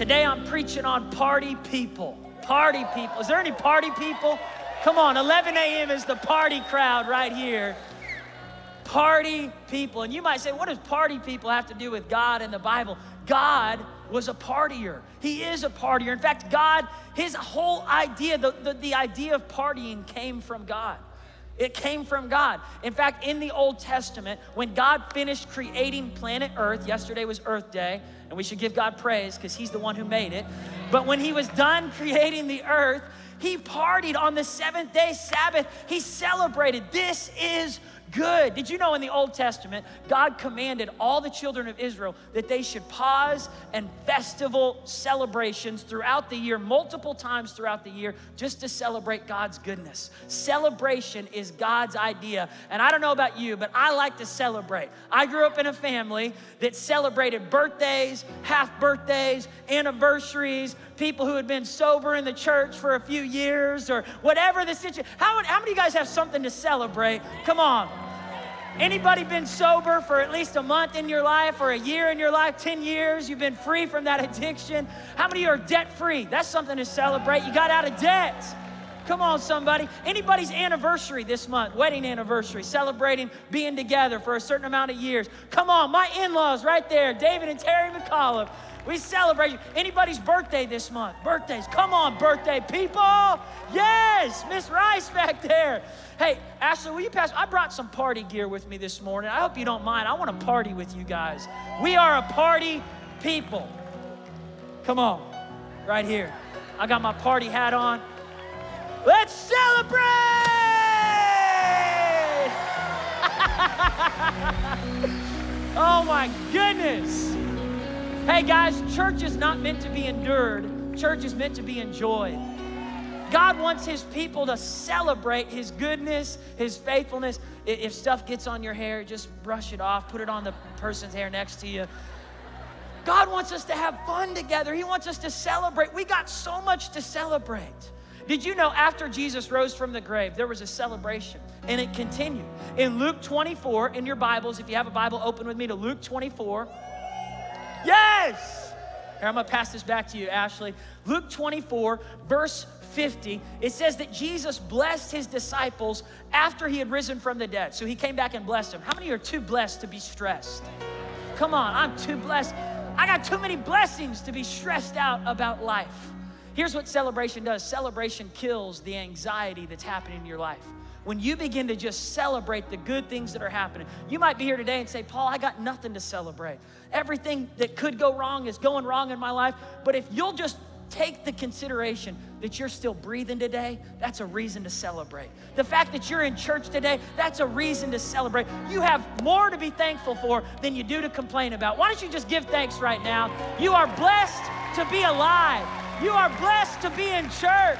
today I'm preaching on party people. Party people. Is there any party people? Come on, 11 a.m. is the party crowd right here. Party people. And you might say, what does party people have to do with God and the Bible? God was a partier. He is a partier. In fact, God, his whole idea, the, the, the idea of partying came from God. It came from God. In fact, in the Old Testament, when God finished creating planet Earth, yesterday was Earth Day, and we should give God praise because He's the one who made it. But when He was done creating the earth, He partied on the seventh day, Sabbath. He celebrated. This is good. Did you know in the Old Testament, God commanded all the children of Israel that they should pause and festival celebrations throughout the year, multiple times throughout the year, just to celebrate God's goodness. Celebration is God's idea. And I don't know about you, but I like to celebrate. I grew up in a family that celebrated birthdays, half birthdays, anniversaries, people who had been sober in the church for a few years or whatever the situation. How, how many of you guys have something to celebrate? Come on. Anybody been sober for at least a month in your life or a year in your life, 10 years? You've been free from that addiction? How many are debt free? That's something to celebrate. You got out of debt. Come on, somebody. Anybody's anniversary this month, wedding anniversary, celebrating being together for a certain amount of years. Come on, my in laws right there, David and Terry McCullough. We celebrate anybody's birthday this month. Birthdays. Come on, birthday people. Yes, Miss Rice back there. Hey, Ashley, will you pass? I brought some party gear with me this morning. I hope you don't mind. I want to party with you guys. We are a party people. Come on, right here. I got my party hat on. Let's celebrate! oh my goodness. Hey guys, church is not meant to be endured, church is meant to be enjoyed. God wants His people to celebrate His goodness, His faithfulness. If stuff gets on your hair, just brush it off, put it on the person's hair next to you. God wants us to have fun together. He wants us to celebrate. We got so much to celebrate. Did you know after Jesus rose from the grave, there was a celebration and it continued? In Luke 24, in your Bibles, if you have a Bible, open with me to Luke 24. Yes! Here, I'm gonna pass this back to you, Ashley. Luke 24, verse 50, it says that Jesus blessed his disciples after he had risen from the dead. So he came back and blessed them. How many are too blessed to be stressed? Come on, I'm too blessed. I got too many blessings to be stressed out about life. Here's what celebration does celebration kills the anxiety that's happening in your life when you begin to just celebrate the good things that are happening. You might be here today and say, Paul, I got nothing to celebrate. Everything that could go wrong is going wrong in my life. But if you'll just take the consideration that you're still breathing today, that's a reason to celebrate. The fact that you're in church today, that's a reason to celebrate. You have more to be thankful for than you do to complain about. Why don't you just give thanks right now? You are blessed to be alive, you are blessed to be in church.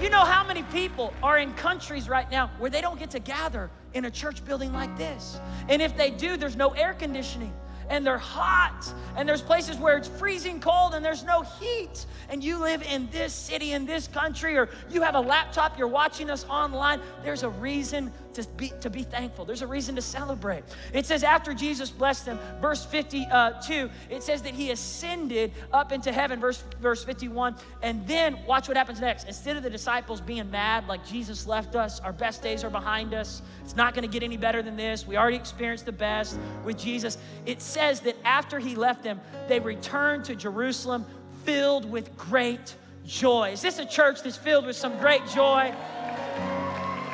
You know how many people are in countries right now where they don't get to gather in a church building like this? And if they do, there's no air conditioning and they're hot, and there's places where it's freezing cold and there's no heat, and you live in this city, in this country, or you have a laptop, you're watching us online, there's a reason to be, to be thankful. There's a reason to celebrate. It says, after Jesus blessed them, verse 52, uh, it says that he ascended up into heaven, verse, verse 51. And then watch what happens next. Instead of the disciples being mad, like Jesus left us, our best days are behind us, it's not gonna get any better than this. We already experienced the best with Jesus. It says that after he left them, they returned to Jerusalem filled with great joy. Is this a church that's filled with some great joy?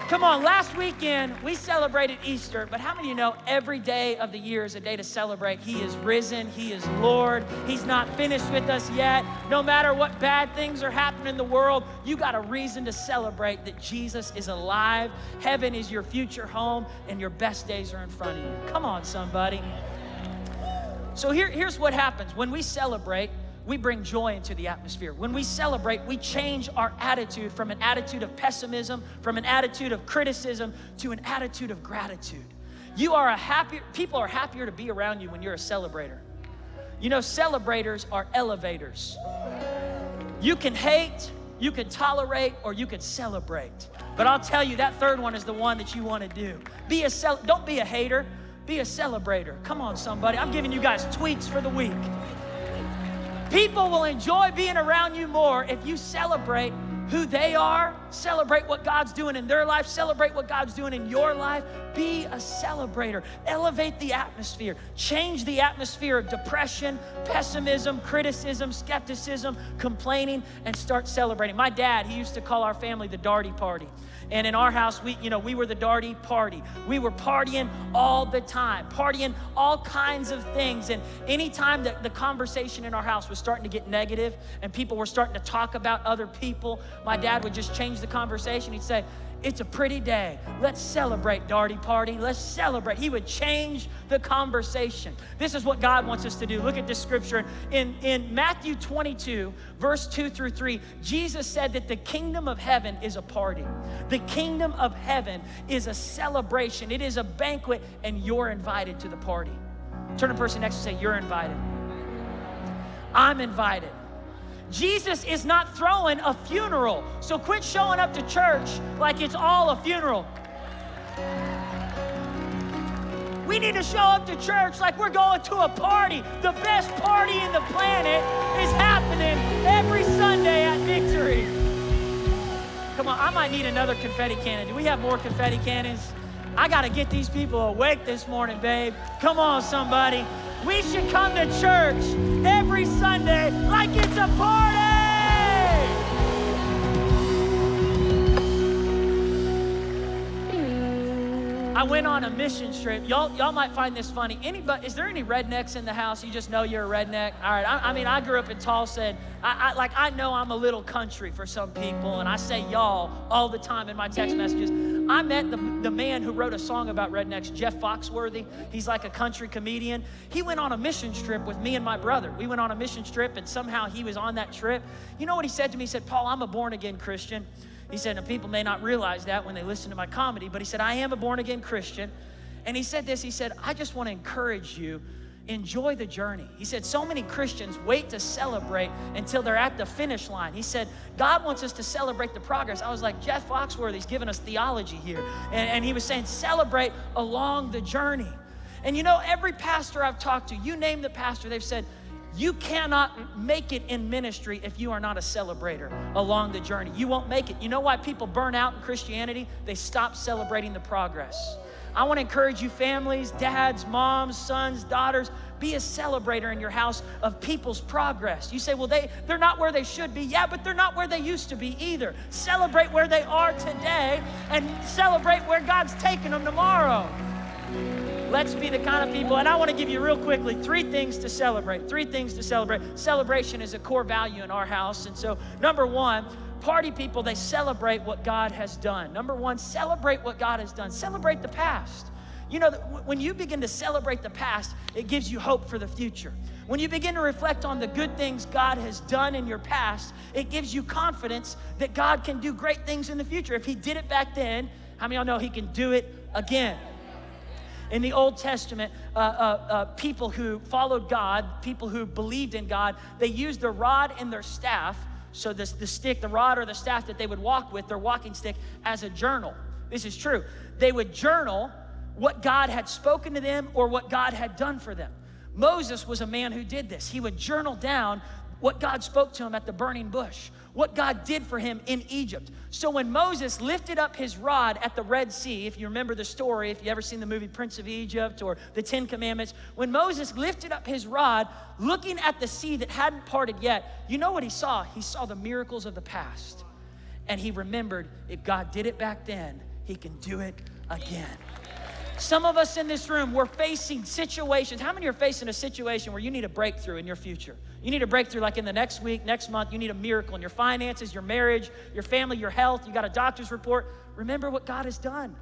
Come on, last weekend we celebrated Easter, but how many of you know every day of the year is a day to celebrate? He is risen, He is Lord, He's not finished with us yet. No matter what bad things are happening in the world, you got a reason to celebrate that Jesus is alive. Heaven is your future home, and your best days are in front of you. Come on, somebody. So here, here's what happens when we celebrate we bring joy into the atmosphere. When we celebrate, we change our attitude from an attitude of pessimism, from an attitude of criticism, to an attitude of gratitude. You are a happier, people are happier to be around you when you're a celebrator. You know, celebrators are elevators. You can hate, you can tolerate, or you can celebrate. But I'll tell you, that third one is the one that you want to do. Be a cel- don't be a hater, be a celebrator. Come on, somebody. I'm giving you guys tweets for the week. People will enjoy being around you more if you celebrate who they are, celebrate what God's doing in their life, celebrate what God's doing in your life. Be a celebrator. Elevate the atmosphere. Change the atmosphere of depression, pessimism, criticism, skepticism, complaining, and start celebrating. My dad, he used to call our family the Darty Party. And in our house, we, you know, we were the Darty party. We were partying all the time, partying all kinds of things. And anytime that the conversation in our house was starting to get negative and people were starting to talk about other people, my dad would just change the conversation. He'd say, it's a pretty day. Let's celebrate, Darty Party. Let's celebrate. He would change the conversation. This is what God wants us to do. Look at this scripture. In, in Matthew 22, verse 2 through 3, Jesus said that the kingdom of heaven is a party. The kingdom of heaven is a celebration, it is a banquet, and you're invited to the party. Turn to the person next to say, You're invited. I'm invited. Jesus is not throwing a funeral. So quit showing up to church like it's all a funeral. We need to show up to church like we're going to a party. The best party in the planet is happening every Sunday at Victory. Come on, I might need another confetti cannon. Do we have more confetti cannons? I got to get these people awake this morning, babe. Come on, somebody. We should come to church every Sunday like it's a party. I went on a mission trip. Y'all, y'all might find this funny. Anybody, is there any rednecks in the house? You just know you're a redneck. All right. I, I mean, I grew up in Tulsa, and I, I, like I know I'm a little country for some people, and I say y'all all the time in my text messages. I met the, the man who wrote a song about rednecks, Jeff Foxworthy. He's like a country comedian. He went on a mission trip with me and my brother. We went on a mission trip, and somehow he was on that trip. You know what he said to me? He said, Paul, I'm a born again Christian. He said, and people may not realize that when they listen to my comedy, but he said, I am a born again Christian. And he said this he said, I just want to encourage you enjoy the journey. He said, So many Christians wait to celebrate until they're at the finish line. He said, God wants us to celebrate the progress. I was like, Jeff Foxworthy's giving us theology here. And, and he was saying, Celebrate along the journey. And you know, every pastor I've talked to, you name the pastor, they've said, you cannot make it in ministry if you are not a celebrator along the journey. You won't make it. You know why people burn out in Christianity? They stop celebrating the progress. I want to encourage you, families, dads, moms, sons, daughters, be a celebrator in your house of people's progress. You say, well, they, they're not where they should be. Yeah, but they're not where they used to be either. Celebrate where they are today and celebrate where God's taking them tomorrow. Let's be the kind of people, and I want to give you real quickly three things to celebrate. Three things to celebrate. Celebration is a core value in our house. And so, number one, party people, they celebrate what God has done. Number one, celebrate what God has done, celebrate the past. You know, when you begin to celebrate the past, it gives you hope for the future. When you begin to reflect on the good things God has done in your past, it gives you confidence that God can do great things in the future. If He did it back then, how many of y'all know He can do it again? In the Old Testament, uh, uh, uh, people who followed God, people who believed in God, they used their rod and their staff. So, this, the stick, the rod or the staff that they would walk with, their walking stick, as a journal. This is true. They would journal what God had spoken to them or what God had done for them. Moses was a man who did this. He would journal down what God spoke to him at the burning bush what God did for him in Egypt. So when Moses lifted up his rod at the Red Sea, if you remember the story, if you ever seen the movie Prince of Egypt or the Ten Commandments, when Moses lifted up his rod looking at the sea that hadn't parted yet, you know what he saw? He saw the miracles of the past. And he remembered if God did it back then, he can do it again. Some of us in this room, we're facing situations. How many are facing a situation where you need a breakthrough in your future? You need a breakthrough like in the next week, next month. You need a miracle in your finances, your marriage, your family, your health. You got a doctor's report. Remember what God has done.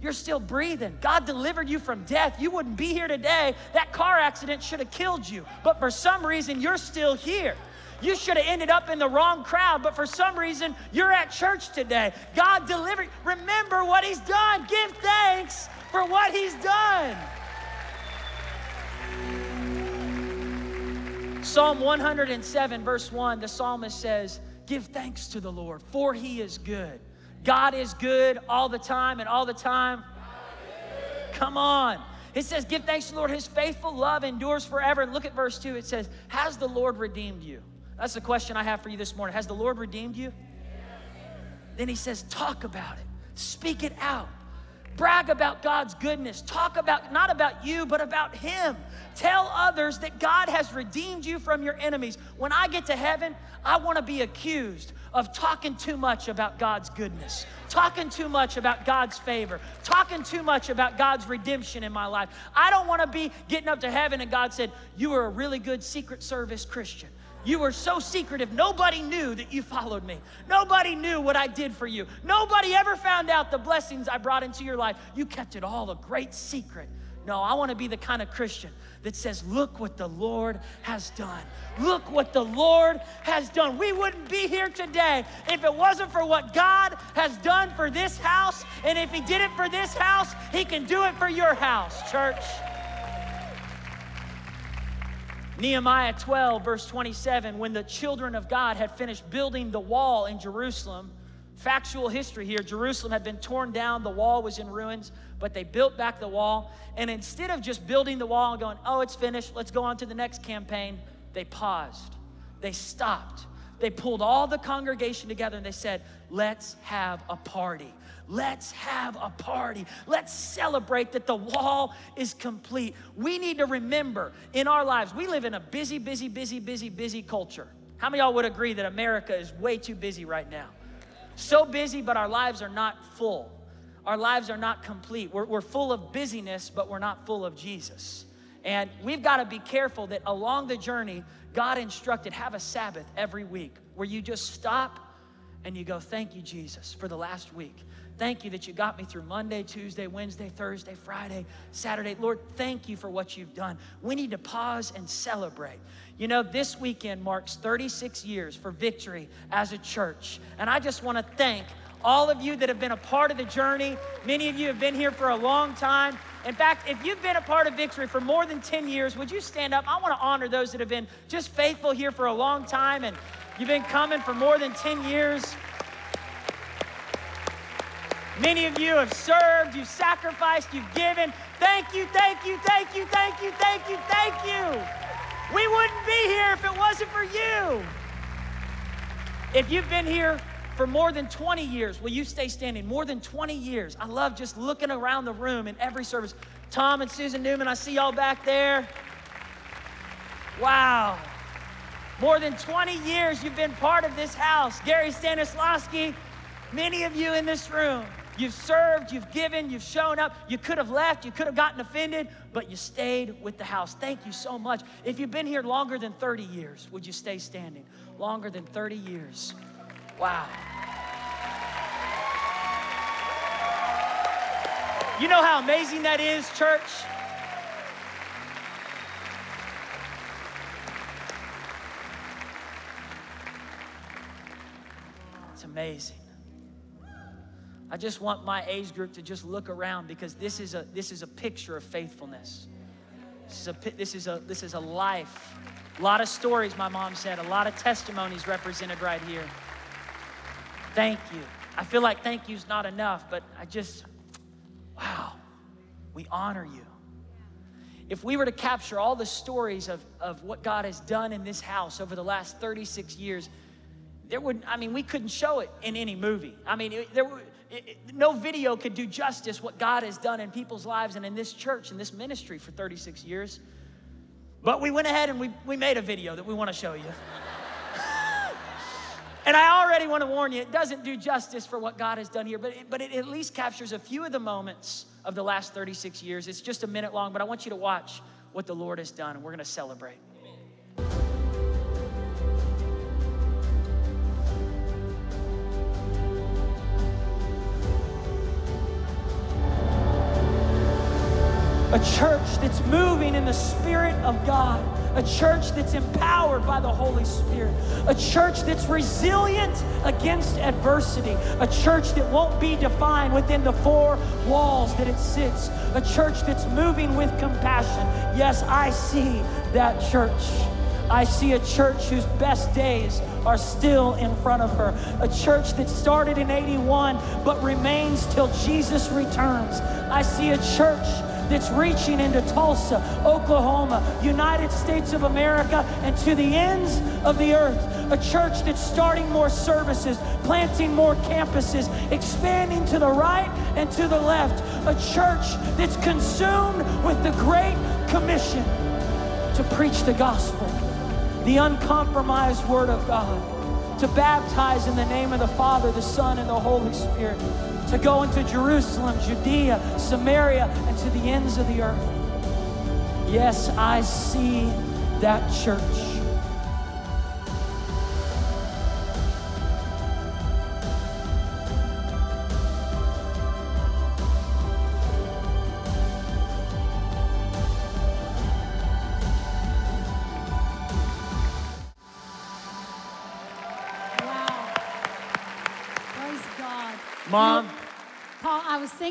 You're still breathing. God delivered you from death. You wouldn't be here today. That car accident should have killed you. But for some reason, you're still here. You should have ended up in the wrong crowd, but for some reason, you're at church today. God delivered. Remember what He's done. Give thanks for what He's done. Psalm 107, verse 1, the psalmist says, Give thanks to the Lord, for He is good. God is good all the time, and all the time. Come on. It says, Give thanks to the Lord. His faithful love endures forever. And look at verse 2. It says, Has the Lord redeemed you? That's the question I have for you this morning. Has the Lord redeemed you? Then he says, talk about it, speak it out. Brag about God's goodness. Talk about, not about you, but about Him. Tell others that God has redeemed you from your enemies. When I get to heaven, I want to be accused of talking too much about God's goodness, talking too much about God's favor, talking too much about God's redemption in my life. I don't want to be getting up to heaven and God said, You are a really good Secret Service Christian. You were so secretive, nobody knew that you followed me. Nobody knew what I did for you. Nobody ever found out the blessings I brought into your life. You kept it all a great secret. No, I want to be the kind of Christian that says, Look what the Lord has done. Look what the Lord has done. We wouldn't be here today if it wasn't for what God has done for this house. And if He did it for this house, He can do it for your house, church. Nehemiah 12, verse 27, when the children of God had finished building the wall in Jerusalem, factual history here Jerusalem had been torn down, the wall was in ruins, but they built back the wall. And instead of just building the wall and going, oh, it's finished, let's go on to the next campaign, they paused, they stopped. They pulled all the congregation together and they said, let's have a party. Let's have a party. Let's celebrate that the wall is complete. We need to remember in our lives, we live in a busy, busy, busy, busy, busy culture. How many y'all would agree that America is way too busy right now? So busy, but our lives are not full. Our lives are not complete. We're, we're full of busyness, but we're not full of Jesus. And we've got to be careful that along the journey, God instructed have a Sabbath every week where you just stop and you go, Thank you, Jesus, for the last week. Thank you that you got me through Monday, Tuesday, Wednesday, Thursday, Friday, Saturday. Lord, thank you for what you've done. We need to pause and celebrate. You know, this weekend marks 36 years for victory as a church. And I just want to thank all of you that have been a part of the journey. Many of you have been here for a long time. In fact, if you've been a part of Victory for more than 10 years, would you stand up? I want to honor those that have been just faithful here for a long time and you've been coming for more than 10 years. Many of you have served, you've sacrificed, you've given. Thank you, thank you, thank you, thank you, thank you, thank you. We wouldn't be here if it wasn't for you. If you've been here for more than 20 years, will you stay standing? More than 20 years. I love just looking around the room in every service. Tom and Susan Newman, I see y'all back there. Wow. More than 20 years you've been part of this house. Gary Stanislawski, many of you in this room. You've served, you've given, you've shown up. You could have left, you could have gotten offended, but you stayed with the house. Thank you so much. If you've been here longer than 30 years, would you stay standing? Longer than 30 years. Wow. You know how amazing that is, church? It's amazing. I just want my age group to just look around because this is a this is a picture of faithfulness. This is a this is a this is a life. A lot of stories, my mom said, a lot of testimonies represented right here. Thank you. I feel like thank you's not enough, but I just wow. We honor you. If we were to capture all the stories of, of what God has done in this house over the last 36 years, there would, I mean, we couldn't show it in any movie. I mean, it, there, it, it, no video could do justice what God has done in people's lives and in this church and this ministry for 36 years. But we went ahead and we, we made a video that we want to show you. and I already want to warn you, it doesn't do justice for what God has done here, but it, but it at least captures a few of the moments of the last 36 years. It's just a minute long, but I want you to watch what the Lord has done, and we're going to celebrate. A church that's moving in the Spirit of God, a church that's empowered by the Holy Spirit, a church that's resilient against adversity, a church that won't be defined within the four walls that it sits, a church that's moving with compassion. Yes, I see that church. I see a church whose best days are still in front of her. A church that started in 81 but remains till Jesus returns. I see a church that's reaching into Tulsa, Oklahoma, United States of America, and to the ends of the earth. A church that's starting more services, planting more campuses, expanding to the right and to the left. A church that's consumed with the Great Commission to preach the gospel the uncompromised Word of God, to baptize in the name of the Father, the Son, and the Holy Spirit, to go into Jerusalem, Judea, Samaria, and to the ends of the earth. Yes, I see that church.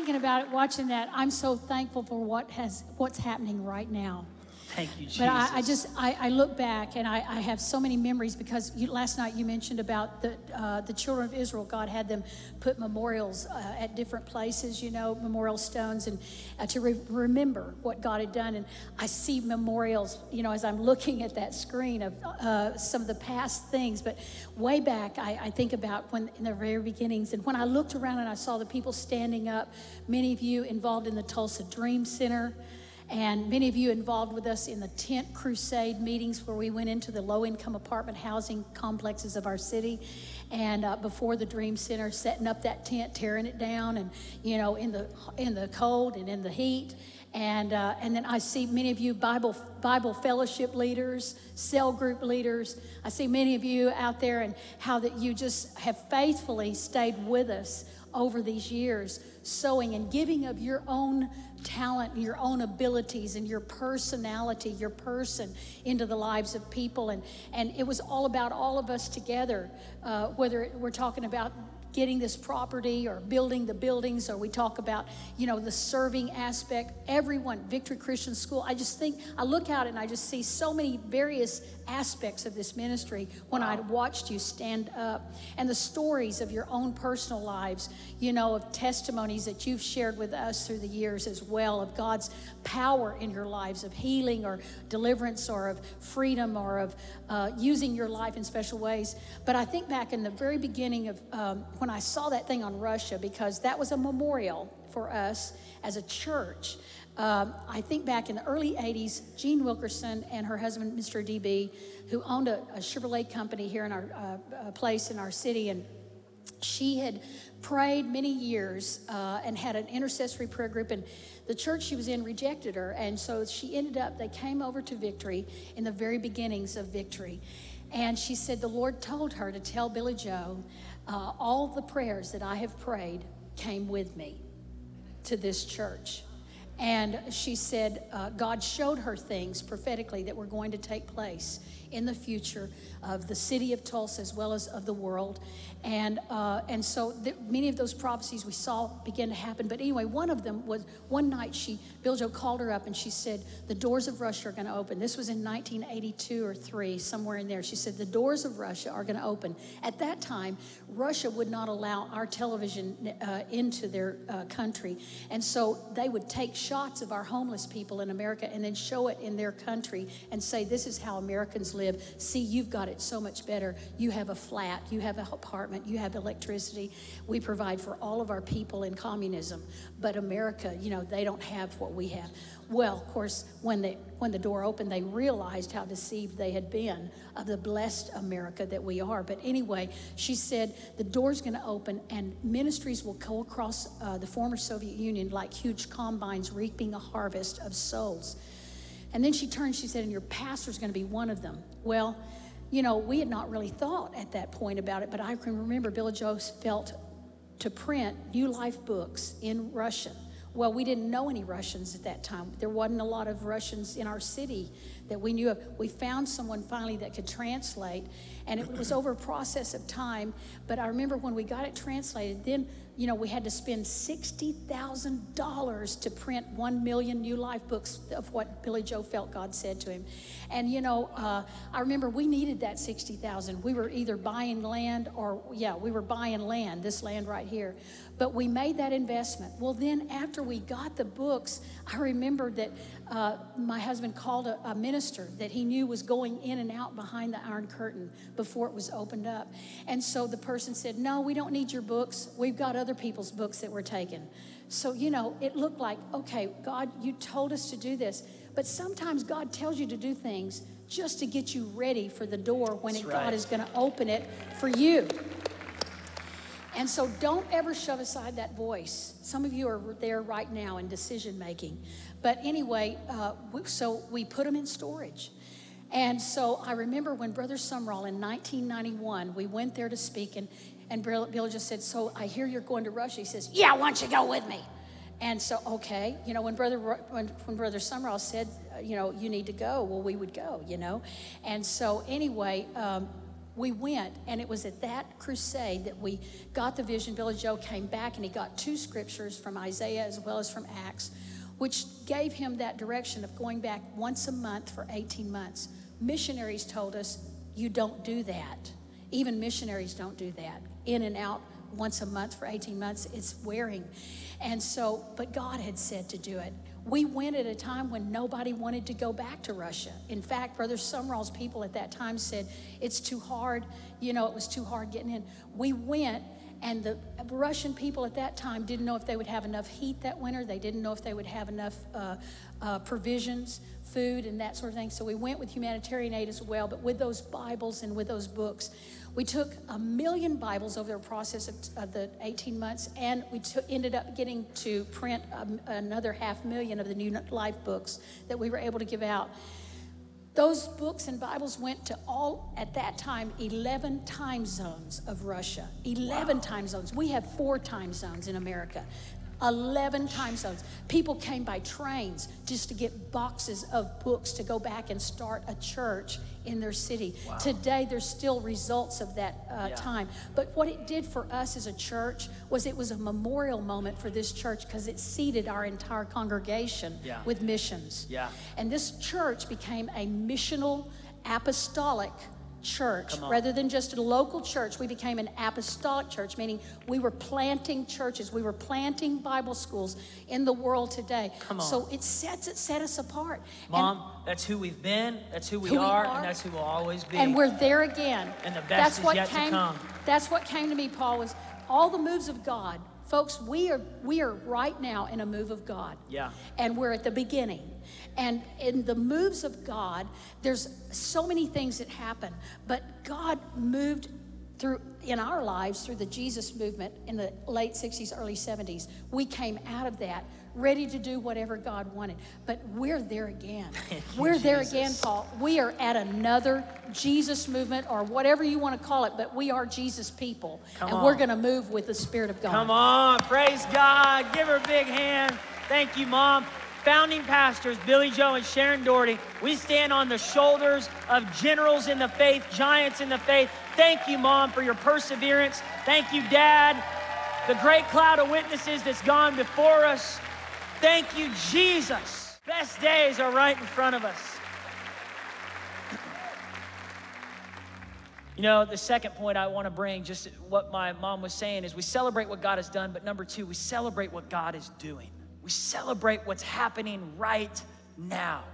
Thinking about it watching that. I'm so thankful for what has what's happening right now. Thank you, Jesus. But I, I just, I, I, look back and I, I, have so many memories because you, last night you mentioned about the, uh, the children of Israel. God had them put memorials uh, at different places, you know, memorial stones, and uh, to re- remember what God had done. And I see memorials, you know, as I'm looking at that screen of uh, some of the past things. But way back, I, I think about when in the very beginnings. And when I looked around and I saw the people standing up, many of you involved in the Tulsa Dream Center and many of you involved with us in the tent crusade meetings where we went into the low income apartment housing complexes of our city and uh, before the dream center setting up that tent tearing it down and you know in the in the cold and in the heat and uh, and then I see many of you Bible Bible fellowship leaders, cell group leaders. I see many of you out there and how that you just have faithfully stayed with us over these years, sowing and giving of your own talent and your own abilities and your personality, your person into the lives of people. And, and it was all about all of us together, uh, whether we're talking about getting this property or building the buildings or we talk about you know the serving aspect. Everyone victory christian school i just think i look out and i just see so many various aspects of this ministry when wow. I'd watched you stand up. And the stories of your own personal lives, you know, of testimonies that you've shared with us through the years as well of God's power in your lives of healing or deliverance or of freedom or of uh, using your life in special ways. But I think back in the very beginning of um, when I saw that thing on Russia, because that was a memorial for us as a church. Um, I think back in the early 80s, Jean Wilkerson and her husband, Mr. DB, who owned a, a Chevrolet company here in our uh, place in our city, and she had prayed many years uh, and had an intercessory prayer group and the church she was in rejected her and so she ended up they came over to victory in the very beginnings of victory. And she said the lord told her to tell billy joe uh, all the prayers that i have prayed came with me to this church. And she said, uh, God showed her things prophetically that were going to take place in the future of the city of Tulsa as well as of the world. And, uh, and so th- many of those prophecies we saw begin to happen. But anyway, one of them was one night she, Bill Joe called her up and she said, The doors of Russia are going to open. This was in 1982 or 3, somewhere in there. She said, The doors of Russia are going to open. At that time, Russia would not allow our television uh, into their uh, country. And so they would take shots of our homeless people in America and then show it in their country and say, This is how Americans live. See, you've got it so much better. You have a flat, you have an apartment, you have electricity. We provide for all of our people in communism. But America, you know, they don't have what we have. Well, of course, when the, when the door opened, they realized how deceived they had been of the blessed America that we are. But anyway, she said the door's going to open and ministries will go across uh, the former Soviet Union like huge combines reaping a harvest of souls. And then she turned, she said, and your pastor's going to be one of them. Well, you know, we had not really thought at that point about it, but I can remember Billy Joe felt to print New Life books in Russian Well, we didn't know any Russians at that time. There wasn't a lot of Russians in our city that we knew of. We found someone finally that could translate, and it was over a process of time. But I remember when we got it translated, then you know, we had to spend $60,000 to print one million new life books of what Billy Joe felt God said to him. And, you know, uh, I remember we needed that 60,000. We were either buying land or, yeah, we were buying land, this land right here. But we made that investment. Well, then after we got the books, I remember that uh, my husband called a, a minister that he knew was going in and out behind the Iron Curtain before it was opened up. And so the person said, No, we don't need your books. We've got other people's books that were taken. So, you know, it looked like, okay, God, you told us to do this. But sometimes God tells you to do things just to get you ready for the door when it, right. God is going to open it for you. And so don't ever shove aside that voice. Some of you are there right now in decision making. But anyway, uh, so we put them in storage. And so I remember when Brother Sumrall in 1991, we went there to speak, and, and Bill, just said, So I hear you're going to Russia. He says, Yeah, why don't you go with me? And so, okay, you know, when Brother, when, when Brother Sumrall said, uh, you know, you need to go, well, we would go, you know. And so, anyway, um, we went, and it was at that crusade that we got the vision. Billy Joe came back and he got two scriptures from Isaiah as well as from Acts, which gave him that direction of going back once a month for 18 months. Missionaries told us, you don't do that. Even missionaries don't do that. In and out once a month for 18 months, it's wearing. And so, but God had said to do it. We went at a time when nobody wanted to go back to Russia. In fact, Brother Sumrall's people at that time said, it's too hard. You know, it was too hard getting in. We went, and the Russian people at that time didn't know if they would have enough heat that winter. They didn't know if they would have enough uh, uh, provisions, food, and that sort of thing. So we went with humanitarian aid as well, but with those Bibles and with those books. We took a million Bibles over the process of, of the 18 months, and we took, ended up getting to print um, another half million of the New Life books that we were able to give out. Those books and Bibles went to all, at that time, 11 time zones of Russia. 11 wow. time zones. We have four time zones in America. 11 time zones. People came by trains just to get boxes of books to go back and start a church in their city. Wow. Today, there's still results of that uh, yeah. time. But what it did for us as a church was it was a memorial moment for this church because it seeded our entire congregation yeah. with missions. Yeah. And this church became a missional, apostolic church. Rather than just a local church, we became an apostolic church, meaning we were planting churches. We were planting Bible schools in the world today. So it sets it set us apart. Mom, and that's who we've been, that's who we, who are, we are, and that's who we'll always be. And we're there again. And the best that's is what yet came, to come. That's what came to me, Paul, was all the moves of God. Folks, we are we are right now in a move of God. Yeah. And we're at the beginning. And in the moves of God, there's so many things that happen, but God moved through in our lives through the Jesus movement in the late 60s, early 70s. We came out of that ready to do whatever God wanted. But we're there again. we're there again, Paul. We are at another Jesus movement or whatever you want to call it, but we are Jesus people. Come and on. we're going to move with the Spirit of God. Come on. Praise God. Give her a big hand. Thank you, Mom founding pastors, Billy Joe and Sharon Daugherty, we stand on the shoulders of generals in the faith, giants in the faith. Thank you, Mom, for your perseverance. Thank you, Dad, the great cloud of witnesses that's gone before us. Thank you, Jesus. Best days are right in front of us. You know, the second point I want to bring, just what my mom was saying, is we celebrate what God has done, but number two, we celebrate what God is doing. We celebrate what's happening right now.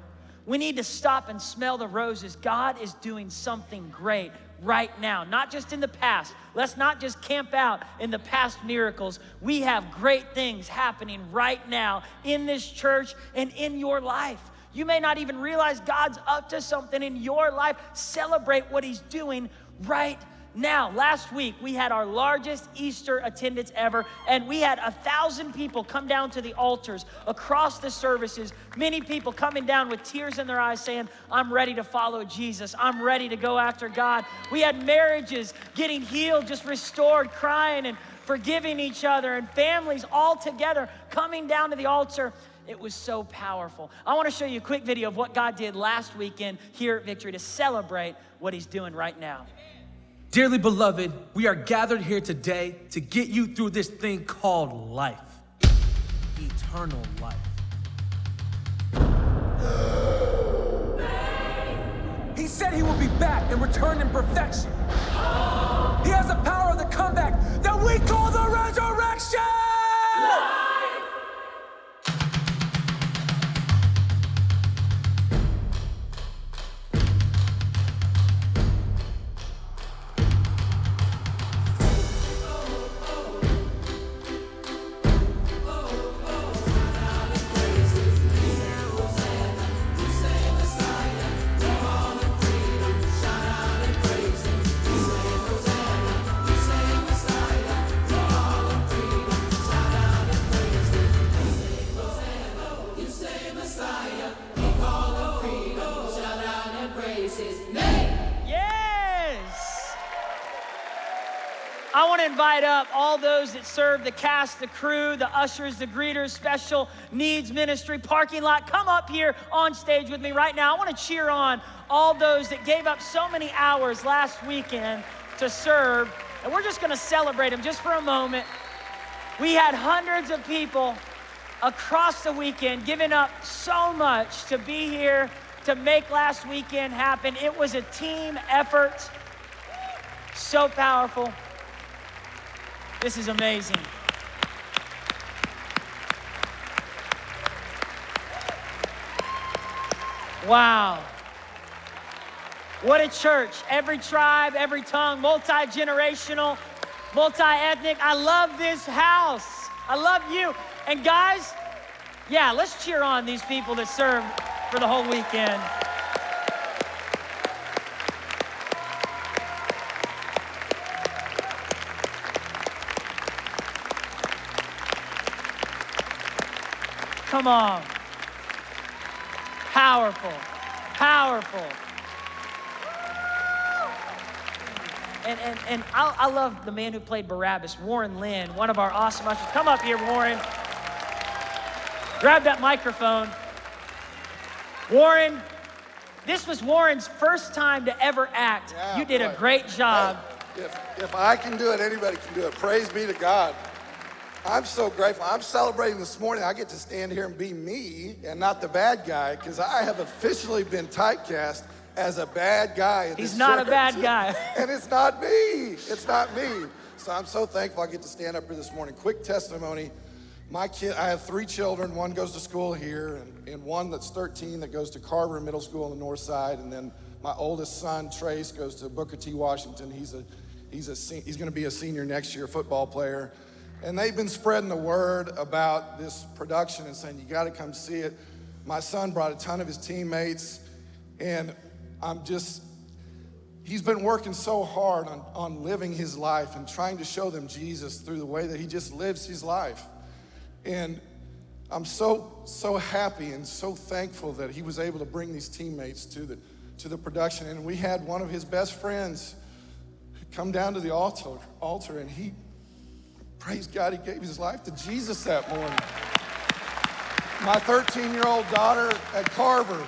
We need to stop and smell the roses. God is doing something great right now, not just in the past. Let's not just camp out in the past miracles. We have great things happening right now in this church and in your life. You may not even realize God's up to something in your life. Celebrate what He's doing right now, last week, we had our largest Easter attendance ever, and we had a thousand people come down to the altars across the services. Many people coming down with tears in their eyes saying, I'm ready to follow Jesus. I'm ready to go after God. We had marriages getting healed, just restored, crying, and forgiving each other, and families all together coming down to the altar. It was so powerful. I want to show you a quick video of what God did last weekend here at Victory to celebrate what He's doing right now. Dearly beloved, we are gathered here today to get you through this thing called life eternal life. He said he will be back and return in perfection. He has the power of the comeback that we call the resurrection! Up all those that serve the cast, the crew, the ushers, the greeters, special needs ministry, parking lot. Come up here on stage with me right now. I want to cheer on all those that gave up so many hours last weekend to serve. And we're just going to celebrate them just for a moment. We had hundreds of people across the weekend giving up so much to be here to make last weekend happen. It was a team effort. So powerful. This is amazing. Wow. What a church. Every tribe, every tongue, multi generational, multi ethnic. I love this house. I love you. And guys, yeah, let's cheer on these people that served for the whole weekend. Come on. Powerful. Powerful. And, and, and I, I love the man who played Barabbas, Warren Lynn, one of our awesome ushers. Come up here, Warren. Grab that microphone. Warren, this was Warren's first time to ever act. Yeah, you did a great job. Hey, if, if I can do it, anybody can do it. Praise be to God. I'm so grateful. I'm celebrating this morning. I get to stand here and be me and not the bad guy because I have officially been typecast as a bad guy. in He's not a bad guy. and it's not me. It's not me. So I'm so thankful I get to stand up here this morning. Quick testimony. My kid, I have three children. One goes to school here, and, and one that's 13 that goes to Carver Middle School on the north side. And then my oldest son, Trace, goes to Booker T. Washington. He's a he's a he's going to be a senior next year, football player. And they've been spreading the word about this production and saying you got to come see it. My son brought a ton of his teammates, and I'm just he's been working so hard on, on living his life and trying to show them Jesus through the way that he just lives his life. And I'm so, so happy and so thankful that he was able to bring these teammates to the, to the production. And we had one of his best friends come down to the altar, altar and he, praise God, he gave his life to Jesus that morning. My 13 year old daughter at Carver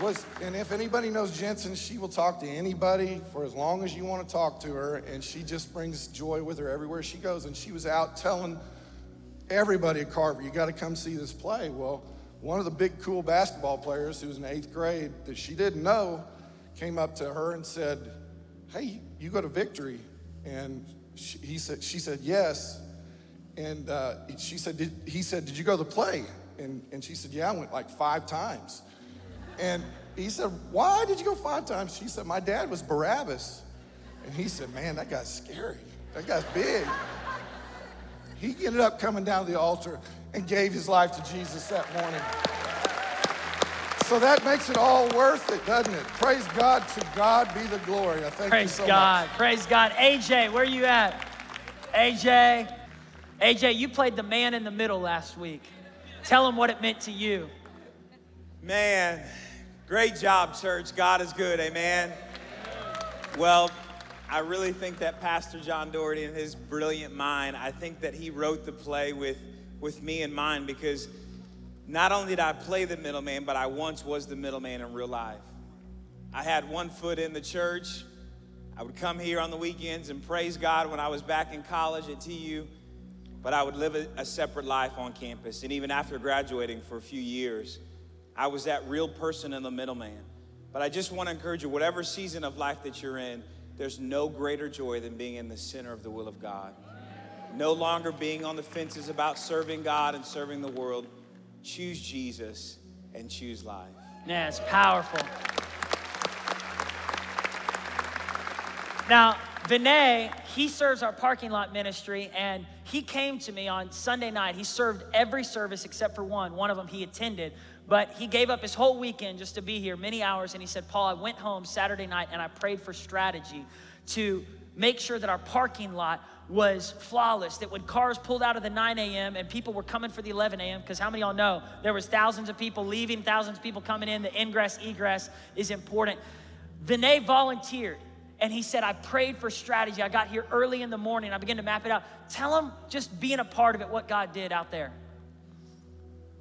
was, and if anybody knows Jensen, she will talk to anybody for as long as you want to talk to her, and she just brings joy with her everywhere she goes. And she was out telling everybody at Carver, you got to come see this play. Well, one of the big cool basketball players who was in eighth grade that she didn't know came up to her and said, Hey, you go to Victory. And she, he said, she said, Yes. And uh, she said, did, he said, Did you go to the play? And, and she said, Yeah, I went like five times. And he said, Why did you go five times? She said, My dad was Barabbas. And he said, Man, that guy's scary. That guy's big. He ended up coming down to the altar and gave his life to Jesus that morning. So that makes it all worth it, doesn't it? Praise God. To God be the glory. I thank you Praise so God. much. Praise God. AJ, where are you at? AJ. AJ, you played the man in the middle last week. Tell him what it meant to you. Man, great job, church. God is good, amen. Well, I really think that Pastor John Daugherty and his brilliant mind, I think that he wrote the play with, with me in mind because not only did I play the middleman, but I once was the middleman in real life. I had one foot in the church. I would come here on the weekends and praise God when I was back in college at TU, but I would live a, a separate life on campus. And even after graduating for a few years, I was that real person in the middleman. But I just want to encourage you, whatever season of life that you're in, there's no greater joy than being in the center of the will of God. No longer being on the fences about serving God and serving the world. Choose Jesus and choose life. Yeah, it's powerful. Now, Vinay, he serves our parking lot ministry, and he came to me on Sunday night. He served every service except for one. One of them he attended, but he gave up his whole weekend just to be here, many hours. And he said, Paul, I went home Saturday night and I prayed for strategy to make sure that our parking lot was flawless that when cars pulled out of the 9 a.m and people were coming for the 11 a.m because how many y'all know there was thousands of people leaving thousands of people coming in the ingress egress is important vinay volunteered and he said, I prayed for strategy. I got here early in the morning. I began to map it out. Tell him just being a part of it, what God did out there.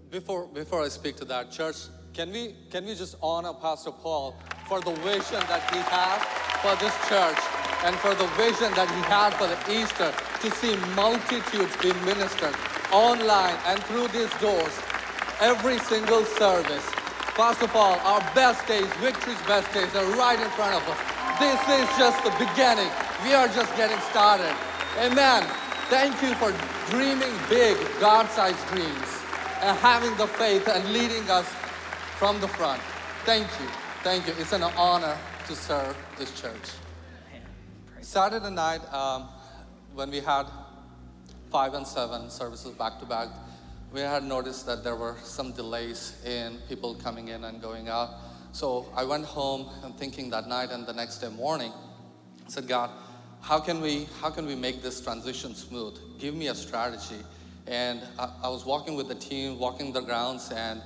Before, before I speak to that, church, can we, can we just honor Pastor Paul for the vision that he has for this church and for the vision that he had for the Easter to see multitudes be ministered online and through these doors every single service. Pastor Paul, our best days, victory's best days are right in front of us. This is just the beginning. We are just getting started. Amen. Thank you for dreaming big, God sized dreams, and having the faith and leading us from the front. Thank you. Thank you. It's an honor to serve this church. Saturday night, um, when we had five and seven services back to back, we had noticed that there were some delays in people coming in and going out. So I went home and thinking that night and the next day morning, I said, God, how can we how can we make this transition smooth? Give me a strategy. And I, I was walking with the team, walking the grounds, and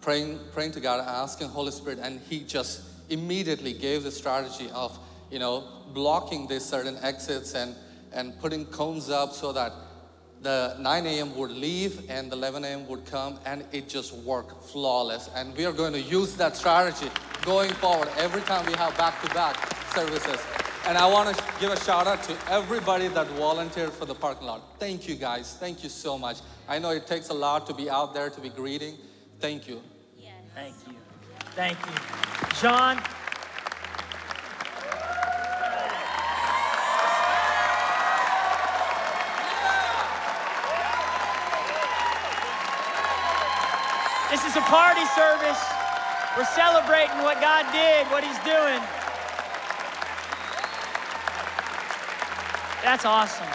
praying praying to God, asking Holy Spirit, and He just immediately gave the strategy of you know blocking these certain exits and and putting cones up so that the 9 a.m. would leave and the 11 a.m. would come and it just worked flawless. And we are going to use that strategy going forward every time we have back-to-back services. And I want to give a shout out to everybody that volunteered for the parking lot. Thank you guys. Thank you so much. I know it takes a lot to be out there to be greeting. Thank you. Yes. Thank you. Thank you. John, This is a party service. We're celebrating what God did, what He's doing. That's awesome.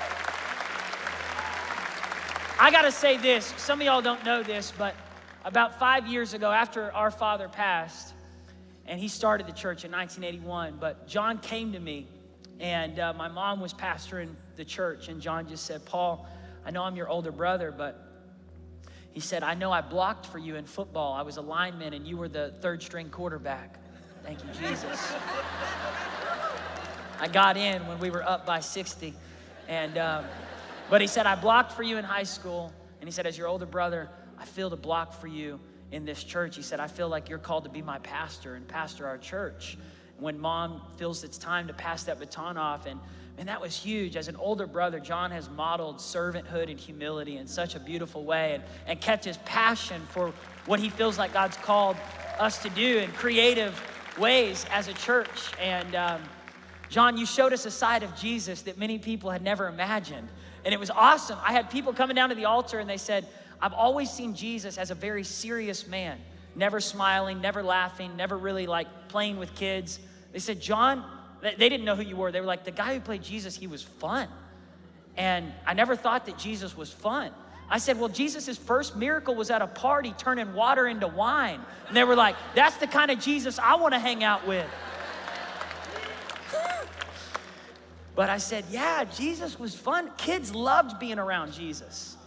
I got to say this. Some of y'all don't know this, but about five years ago, after our father passed, and he started the church in 1981, but John came to me, and uh, my mom was pastoring the church, and John just said, Paul, I know I'm your older brother, but he said, I know I blocked for you in football. I was a lineman and you were the third string quarterback. Thank you, Jesus. I got in when we were up by 60. And, um, but he said, I blocked for you in high school. And he said, as your older brother, I feel to block for you in this church. He said, I feel like you're called to be my pastor and pastor our church. When mom feels it's time to pass that baton off and and that was huge. As an older brother, John has modeled servanthood and humility in such a beautiful way and, and kept his passion for what he feels like God's called us to do in creative ways as a church. And um, John, you showed us a side of Jesus that many people had never imagined. And it was awesome. I had people coming down to the altar and they said, I've always seen Jesus as a very serious man, never smiling, never laughing, never really like playing with kids. They said, John, they didn't know who you were. They were like, the guy who played Jesus, he was fun. And I never thought that Jesus was fun. I said, well, Jesus' first miracle was at a party turning water into wine. And they were like, that's the kind of Jesus I want to hang out with. but I said, yeah, Jesus was fun. Kids loved being around Jesus.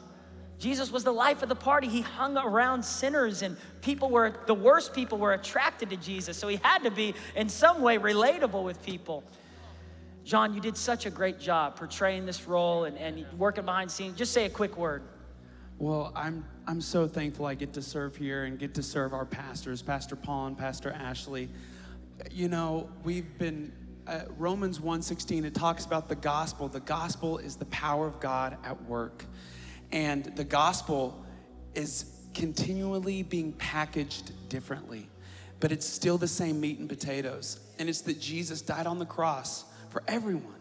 Jesus was the life of the party. He hung around sinners, and people were, the worst people were attracted to Jesus. So he had to be, in some way, relatable with people. John, you did such a great job portraying this role and, and working behind the scenes. Just say a quick word. Well, I'm I'm so thankful I get to serve here and get to serve our pastors, Pastor Paul and Pastor Ashley. You know, we've been uh, Romans 1:16 it talks about the gospel. The gospel is the power of God at work. And the gospel is continually being packaged differently, but it's still the same meat and potatoes. And it's that Jesus died on the cross for everyone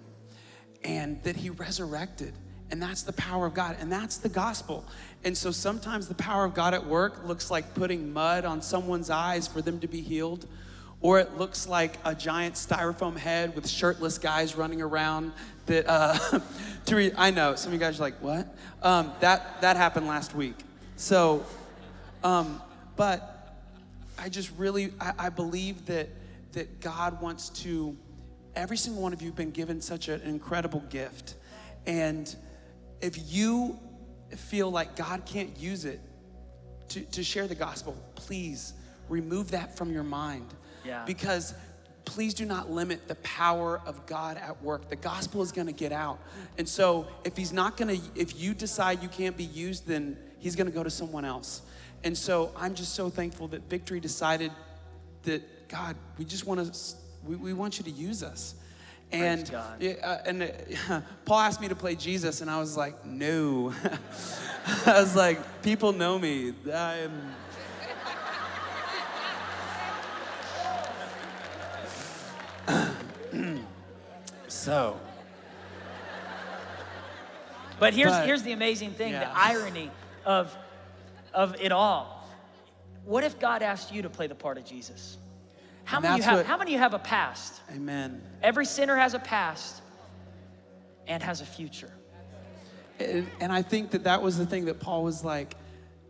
and that he resurrected. And that's the power of God, and that's the gospel. And so sometimes the power of God at work looks like putting mud on someone's eyes for them to be healed, or it looks like a giant styrofoam head with shirtless guys running around. That uh, to re- I know some of you guys are like, what? Um, that that happened last week. So, um, but I just really I, I believe that that God wants to. Every single one of you have been given such an incredible gift, and if you feel like God can't use it to, to share the gospel, please remove that from your mind. Yeah. Because please do not limit the power of God at work. The gospel is going to get out. And so if he's not going to, if you decide you can't be used, then he's going to go to someone else. And so I'm just so thankful that Victory decided that, God, we just want to, we, we want you to use us. And, uh, and uh, Paul asked me to play Jesus, and I was like, no. I was like, people know me. I'm. So, But here's, But- here's the amazing thing Yeah. the irony of, of it all. What if God asked you to play the part of Jesus? How And many, you have, what- how many of you have a past? amen. Every sinner has a past and has a future. And, and I think that that was the thing that Paul was like,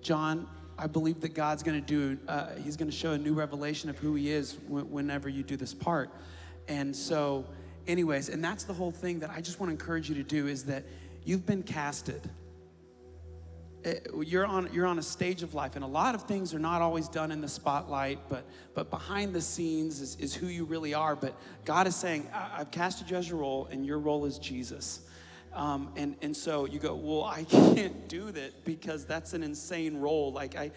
John, I believe that God's going to do, uh, he's going to show a new revelation of who he is wh- whenever you do this part. And so, anyways, and that's the whole thing that I just want to encourage you to do is that you've been casted. Eh, You're on, you're on a stage of life, and a lot of things are not always done in the spotlight, but, but behind the scenes is, is who you really are. But God is saying, I- I've casted you as your role, and your role is Jesus. Um, and, and so you go, well, I can't do that because that's an insane role. Like I,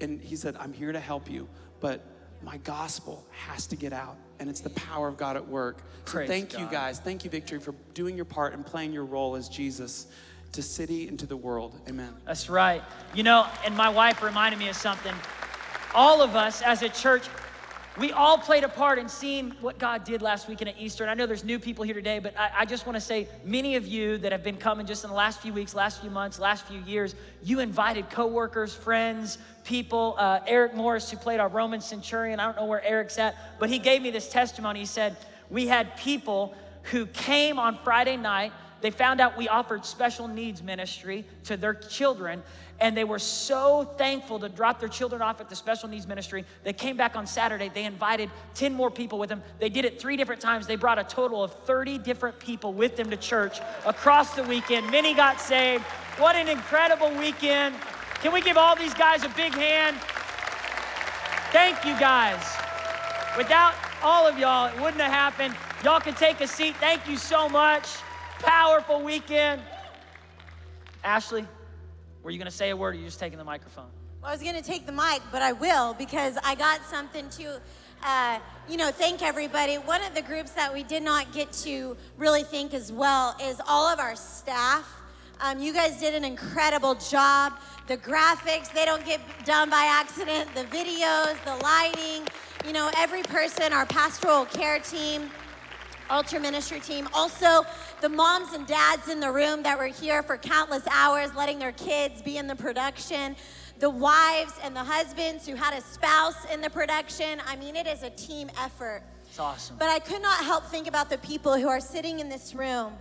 and he said, I'm here to help you, but my gospel has to get out, and it's the power of God at work. So Praise thank you guys, thank you, Victory, for doing your part and playing your role as Jesus to city and to the world. Amen. That's right. You know, and my wife reminded me of something. All of us as a church, we all played a part in seeing what God did last weekend at Easter. And I know there's new people here today, but I, I just want to say many of you that have been coming just in the last few weeks, last few months, last few years, you invited coworkers, friends, people. Uh, Eric Morris, who played our Roman centurion, I don't know where Eric's at, but he gave me this testimony. He said, We had people who came on Friday night. They found out we offered special needs ministry to their children, and they were so thankful to drop their children off at the special needs ministry. They came back on Saturday. They invited 10 more people with them. They did it three different times. They brought a total of 30 different people with them to church across the weekend. Many got saved. What an incredible weekend. Can we give all these guys a big hand? Thank you guys. Without all of y'all, it wouldn't have happened. Y'all can take a seat. Thank you so much. Powerful weekend. Ashley, were you going to say a word or are you just taking the microphone? Well, I was going to take the mic, but I will because I got something to, uh, you know, thank everybody. One of the groups that we did not get to really thank as well is all of our staff. Um, you guys did an incredible job. The graphics, they don't get done by accident. The videos, the lighting, you know, every person, our pastoral care team, altar ministry team. Also, the moms and dads in the room that were here for countless hours, letting their kids be in the production. The wives and the husbands who had a spouse in the production. I mean, it is a team effort. It's awesome. But I could not help think about the people who are sitting in this room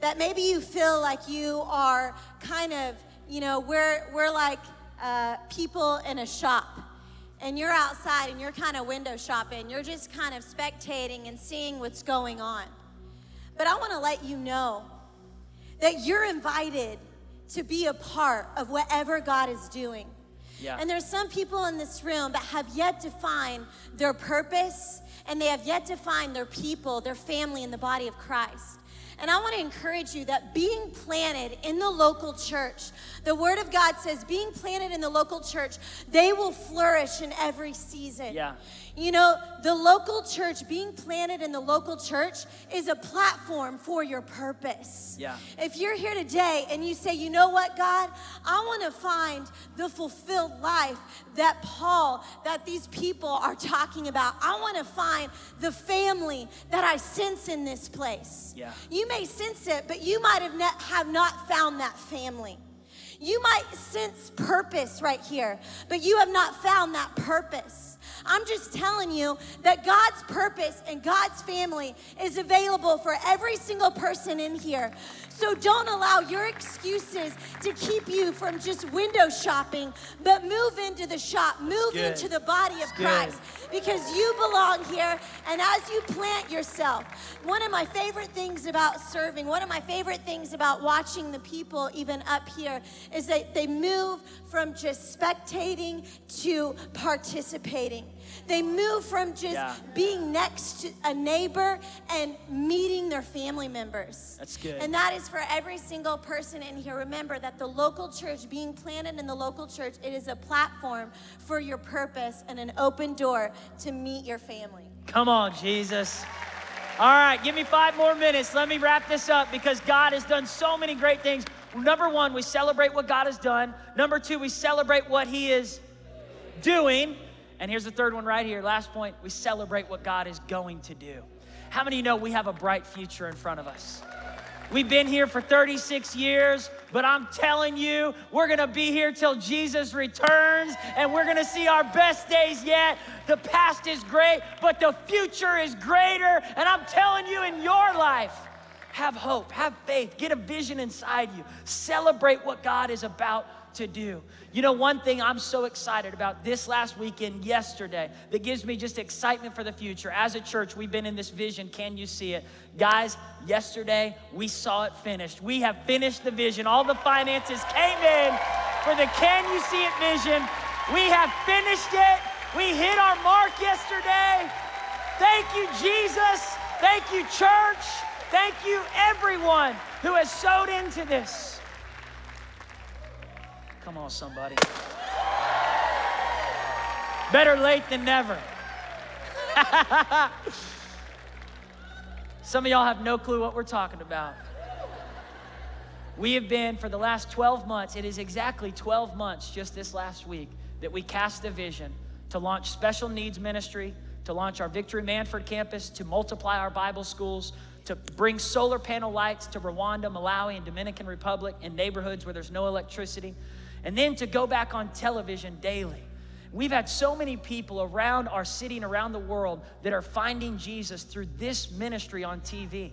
that maybe you feel like you are kind of, you know, we're, we're like uh, people in a shop and you're outside and you're kind of window shopping. You're just kind of spectating and seeing what's going on. But I want to let you know that you're invited to be a part of whatever God is doing. Yeah. And there's some people in this room that have yet to find their purpose and they have yet to find their people, their family in the body of Christ. And I want to encourage you that being planted in the local church, the Word of God says, being planted in the local church, they will flourish in every season. Yeah. You know, the local church, being planted in the local church, is a platform for your purpose. Yeah. If you're here today and you say, you know what, God, I want to find the fulfilled life that Paul, that these people are talking about. I want to find the family that I sense in this place. Yeah. You may sense it, but you might have not, have not found that family. You might sense purpose right here, but you have not found that purpose. I'm just telling you that God's purpose and God's family is available for every single person in here. So don't allow your excuses to keep you from just window shopping, but move into the shop, move into the body of Christ because you belong here. And as you plant yourself, one of my favorite things about serving, one of my favorite things about watching the people even up here is that they move from just spectating to participating. They move from just Yeah. being next to a neighbor and meeting their family members. That's good. And that is for every single person in here. Remember that the local church, being planted in the local church, it is a platform for your purpose and an open door to meet your family. Come on, Jesus. All right, give me five more minutes. Let me wrap this up because God has done so many great things. Number one, we celebrate what God has done. Number two, we celebrate what He is doing. And here's the third one right here. Last point, we celebrate what God is going to do. How many know we have a bright future in front of us? We've been here for 36 years, but I'm telling you, we're gonna be here till Jesus returns and we're gonna see our best days yet. The past is great, but the future is greater. And I'm telling you, in your life, have hope, have faith, get a vision inside you, celebrate what God is about to do. You know, one thing I'm so excited about this last weekend, yesterday, that gives me just excitement for the future. As a church, we've been in this vision. Can you see it? Guys, yesterday we saw it finished. We have finished the vision. All the finances came in for the Can You See It vision. We have finished it. We hit our mark yesterday. Thank you, Jesus. Thank you, church. Thank you, everyone who has sowed into this. Come on, somebody. Better late than never. Some of y'all have no clue what we're talking about. We have been, for the last 12 months, it is exactly 12 months just this last week that we cast a vision to launch special needs ministry, to launch our Victory Mannford campus, to multiply our Bible schools, to bring solar panel lights to Rwanda, Malawi, and Dominican Republic in neighborhoods where there's no electricity, and then to go back on television daily. We've had so many people around our city and around the world that are finding Jesus through this ministry on TV.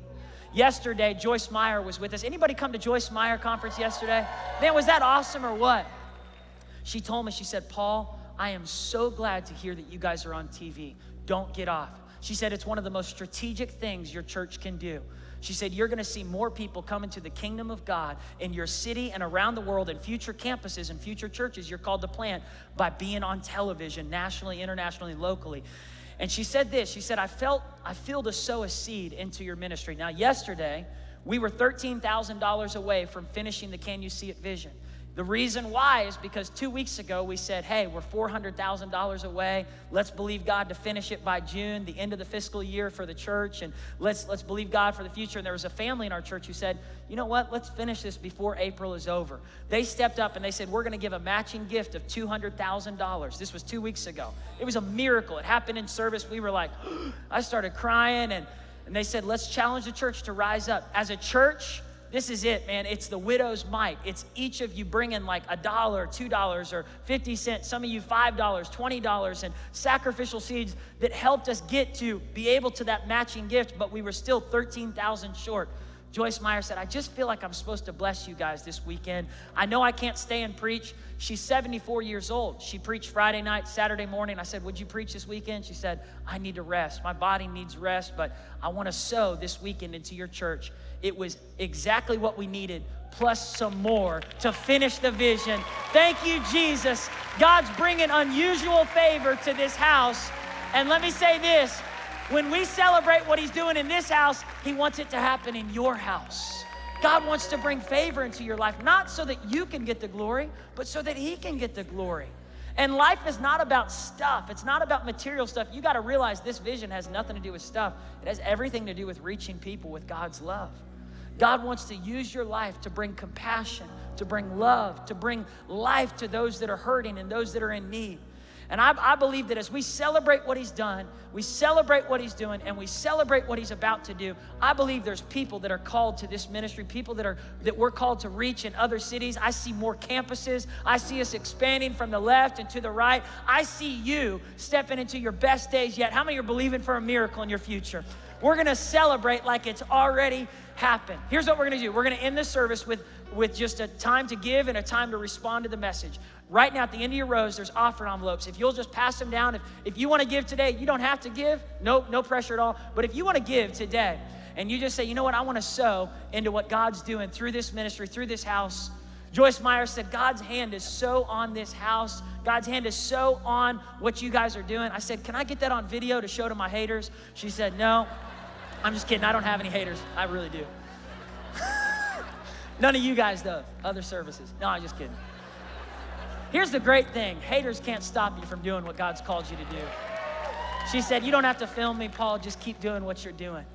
Yesterday, Joyce Meyer was with us. Anybody come to Joyce Meyer conference yesterday? Man, was that awesome or what? She told me, she said, Paul, I am so glad to hear that you guys are on TV. Don't get off. She said, it's one of the most strategic things your church can do. She said, You're gonna see more people come into the kingdom of God in your city and around the world in future campuses and future churches you're called to plant by being on television, nationally, internationally, locally. And she said this She said, I felt, I feel to sow a seed into your ministry. Now, yesterday, we were $13,000 away from finishing the Can You See It vision. The reason why is because two weeks ago we said, hey, we're $400,000 away. Let's believe God to finish it by June, the end of the fiscal year for the church, and let's, let's believe God for the future. And there was a family in our church who said, you know what, let's finish this before April is over. They stepped up and they said, we're going to give a matching gift of $200,000. This was two weeks ago. It was a miracle. It happened in service. We were like, I started crying, and, and they said, let's challenge the church to rise up. As a church, this is it, man. It's the widow's mite. It's each of you bringing like a dollar, two dollars, or 50 cents, some of you $5, $20, and sacrificial seeds that helped us get to be able to that matching gift, but we were still 13,000 short. Joyce Meyer said, I just feel like I'm supposed to bless you guys this weekend. I know I can't stay and preach. She's 74 years old. She preached Friday night, Saturday morning. I said, Would you preach this weekend? She said, I need to rest. My body needs rest, but I want to sow this weekend into your church. It was exactly what we needed, plus some more to finish the vision. Thank you, Jesus. God's bringing unusual favor to this house. And let me say this When we celebrate what He's doing in this house, He wants it to happen in your house. God wants to bring favor into your life, not so that you can get the glory, but so that He can get the glory. And life is not about stuff. It's not about material stuff. You got to realize this vision has nothing to do with stuff. It has everything to do with reaching people with God's love. God wants to use your life to bring compassion, to bring love, to bring life to those that are hurting and those that are in need. And I, I, believe that as we celebrate what he's done, we celebrate what he's doing, and we celebrate what he's about to do, I believe there's people that are called to this ministry, people that are that we're called to reach in other cities. I see more campuses. I see us expanding from the left and to the right. I see you stepping into your best days yet. How many are believing for a miracle in your future? We're gonna celebrate like it's already happened. Here's what we're gonna do. We're gonna end this service with, with just a time to give and a time to respond to the message. Right now, at the end of your rows, there's offering envelopes. If you'll just pass them down, if, if you want to give today, you don't have to give. No, no pressure at all. But if you want to give today, and you just say, you know what, I want to sow into what God's doing through this ministry, through this house. Joyce Meyer said, God's hand is so on this house. God's hand is so on what you guys are doing. I said, Can I get that on video to show to my haters? She said, No. I'm just kidding. I don't have any haters. I really do. None of you guys, though. Other services. No, I'm just kidding. Here's the great thing haters can't stop you from doing what God's called you to do. She said, You don't have to film me, Paul, just keep doing what you're doing.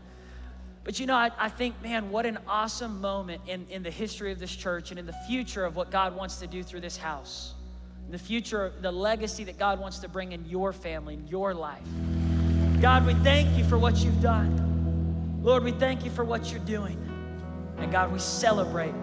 But you know, I, I, think, man, what an awesome moment in, in the history of this church and in the future of what God wants to do through this house. In the future, the legacy that God wants to bring in your family, in your life. God, we thank you for what you've done. Lord, we thank you for what you're doing. And God, we celebrate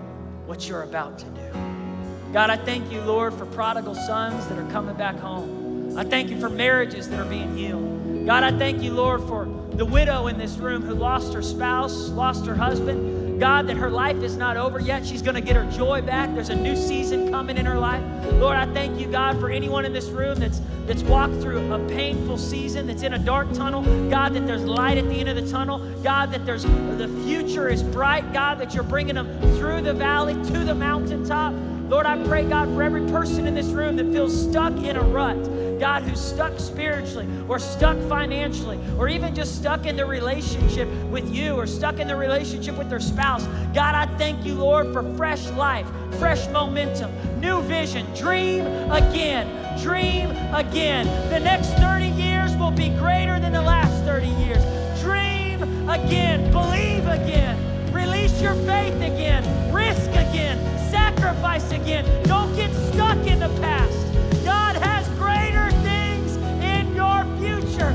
what you're about to do. God, I thank you, Lord, for prodigal sons that are coming back home. I thank you for marriages that are being healed. God, I thank you, Lord, for the widow in this room who lost her spouse, lost her husband. God, that her life is not over yet. She's going to get her joy back. There's a new season coming in her life. Lord, I thank you, God, for anyone in this room that's that's walked through a painful season, that's in a dark tunnel. God, that there's light at the end of the tunnel. God, that there's the future is bright. God, that you're bringing them through the valley to the mountaintop. Lord, I pray, God, for every person in this room that feels stuck in a rut. God, who's stuck spiritually or stuck financially or even just stuck in the relationship with you or stuck in the relationship with their spouse. God, I thank you, Lord, for fresh life, fresh momentum, new vision. Dream again. Dream again. The next 30 years will be greater than the last 30 years. Dream again. Believe again. Release your faith again. Risk again sacrifice again. Don't get stuck in the past. God has greater things in your future.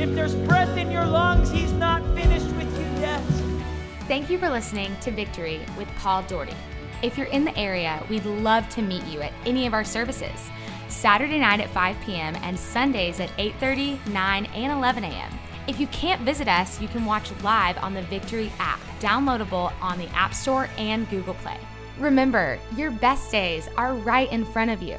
If there's breath in your lungs, He's not finished with you yet. Thank you for listening to Victory with Paul Daugherty. If you're in the area, we'd love to meet you at any of our services. Saturday night at 5 p.m. and Sundays at 8:30, 9, and 11 a.m. If you can't visit us, you can watch live on the Victory app, downloadable on the App Store and Google Play. Remember, your best days are right in front of you.